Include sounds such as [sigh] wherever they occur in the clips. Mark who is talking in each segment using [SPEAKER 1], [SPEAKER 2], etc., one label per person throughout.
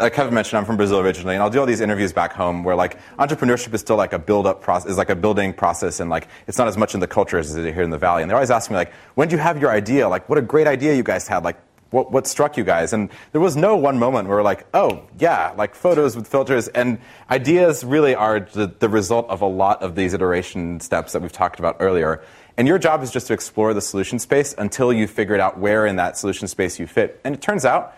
[SPEAKER 1] like Kevin mentioned, I'm from Brazil originally, and I'll do all these interviews back home where like entrepreneurship is still like a build up process, is like a building process, and like it's not as much in the culture as it is here in the valley. And they're always asking me like, when did you have your idea? Like, what a great idea you guys had! Like, what, what struck you guys? And there was no one moment where like, oh yeah, like photos with filters and ideas really are the, the result of a lot of these iteration steps that we've talked about earlier. And your job is just to explore the solution space until you figured out where in that solution space you fit. And it turns out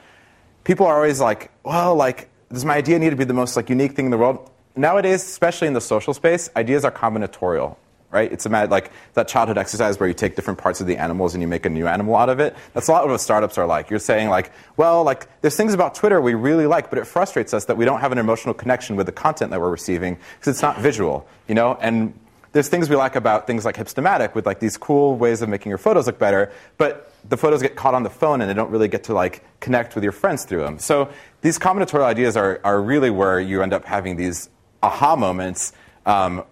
[SPEAKER 1] people are always like, well, like, does my idea need to be the most like unique thing in the world? Nowadays, especially in the social space, ideas are combinatorial, right? It's a mad, like that childhood exercise where you take different parts of the animals and you make a new animal out of it. That's a lot of what startups are like. You're saying like, well, like there's things about Twitter we really like, but it frustrates us that we don't have an emotional connection with the content that we're receiving because it's not visual, you know? And there's things we like about things like Hipstamatic with like these cool ways of making your photos look better, but the photos get caught on the phone and they don't really get to like connect with your friends through them. So these combinatorial ideas are, are really where you end up having these aha moments um,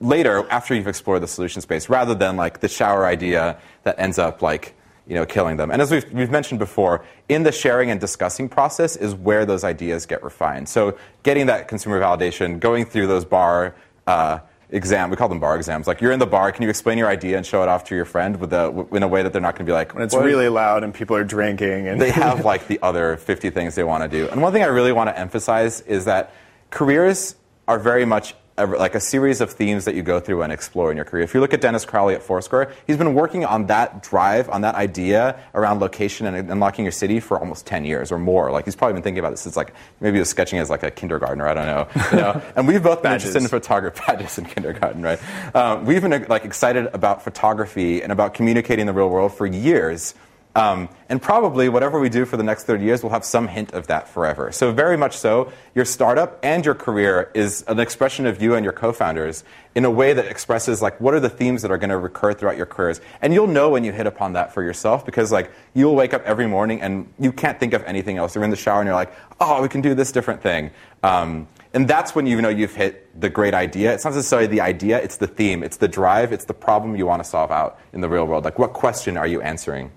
[SPEAKER 1] later after you've explored the solution space, rather than like the shower idea that ends up like you know killing them. And as we've, we've mentioned before, in the sharing and discussing process is where those ideas get refined. So getting that consumer validation, going through those bar uh, exam. We call them bar exams. Like you're in the bar, can you explain your idea and show it off to your friend with a, in a way that they're not going to be like.
[SPEAKER 2] When it's what? really loud and people are drinking and
[SPEAKER 1] they [laughs] have like the other 50 things they want to do. And one thing I really want to emphasize is that careers are very much like a series of themes that you go through and explore in your career. If you look at Dennis Crowley at Foursquare, he's been working on that drive, on that idea around location and unlocking your city for almost 10 years or more. Like he's probably been thinking about this since like maybe he was sketching as like a kindergartner. I don't know. You know? [laughs] and we've both been interested in photography [laughs] badges in kindergarten, right? Um, we've been like excited about photography and about communicating the real world for years. Um, and probably whatever we do for the next 30 years will have some hint of that forever. So, very much so, your startup and your career is an expression of you and your co founders in a way that expresses, like, what are the themes that are going to recur throughout your careers. And you'll know when you hit upon that for yourself because, like, you'll wake up every morning and you can't think of anything else. You're in the shower and you're like, oh, we can do this different thing. Um, and that's when you know you've hit the great idea. It's not necessarily the idea, it's the theme, it's the drive, it's the problem you want to solve out in the real world. Like, what question are you answering?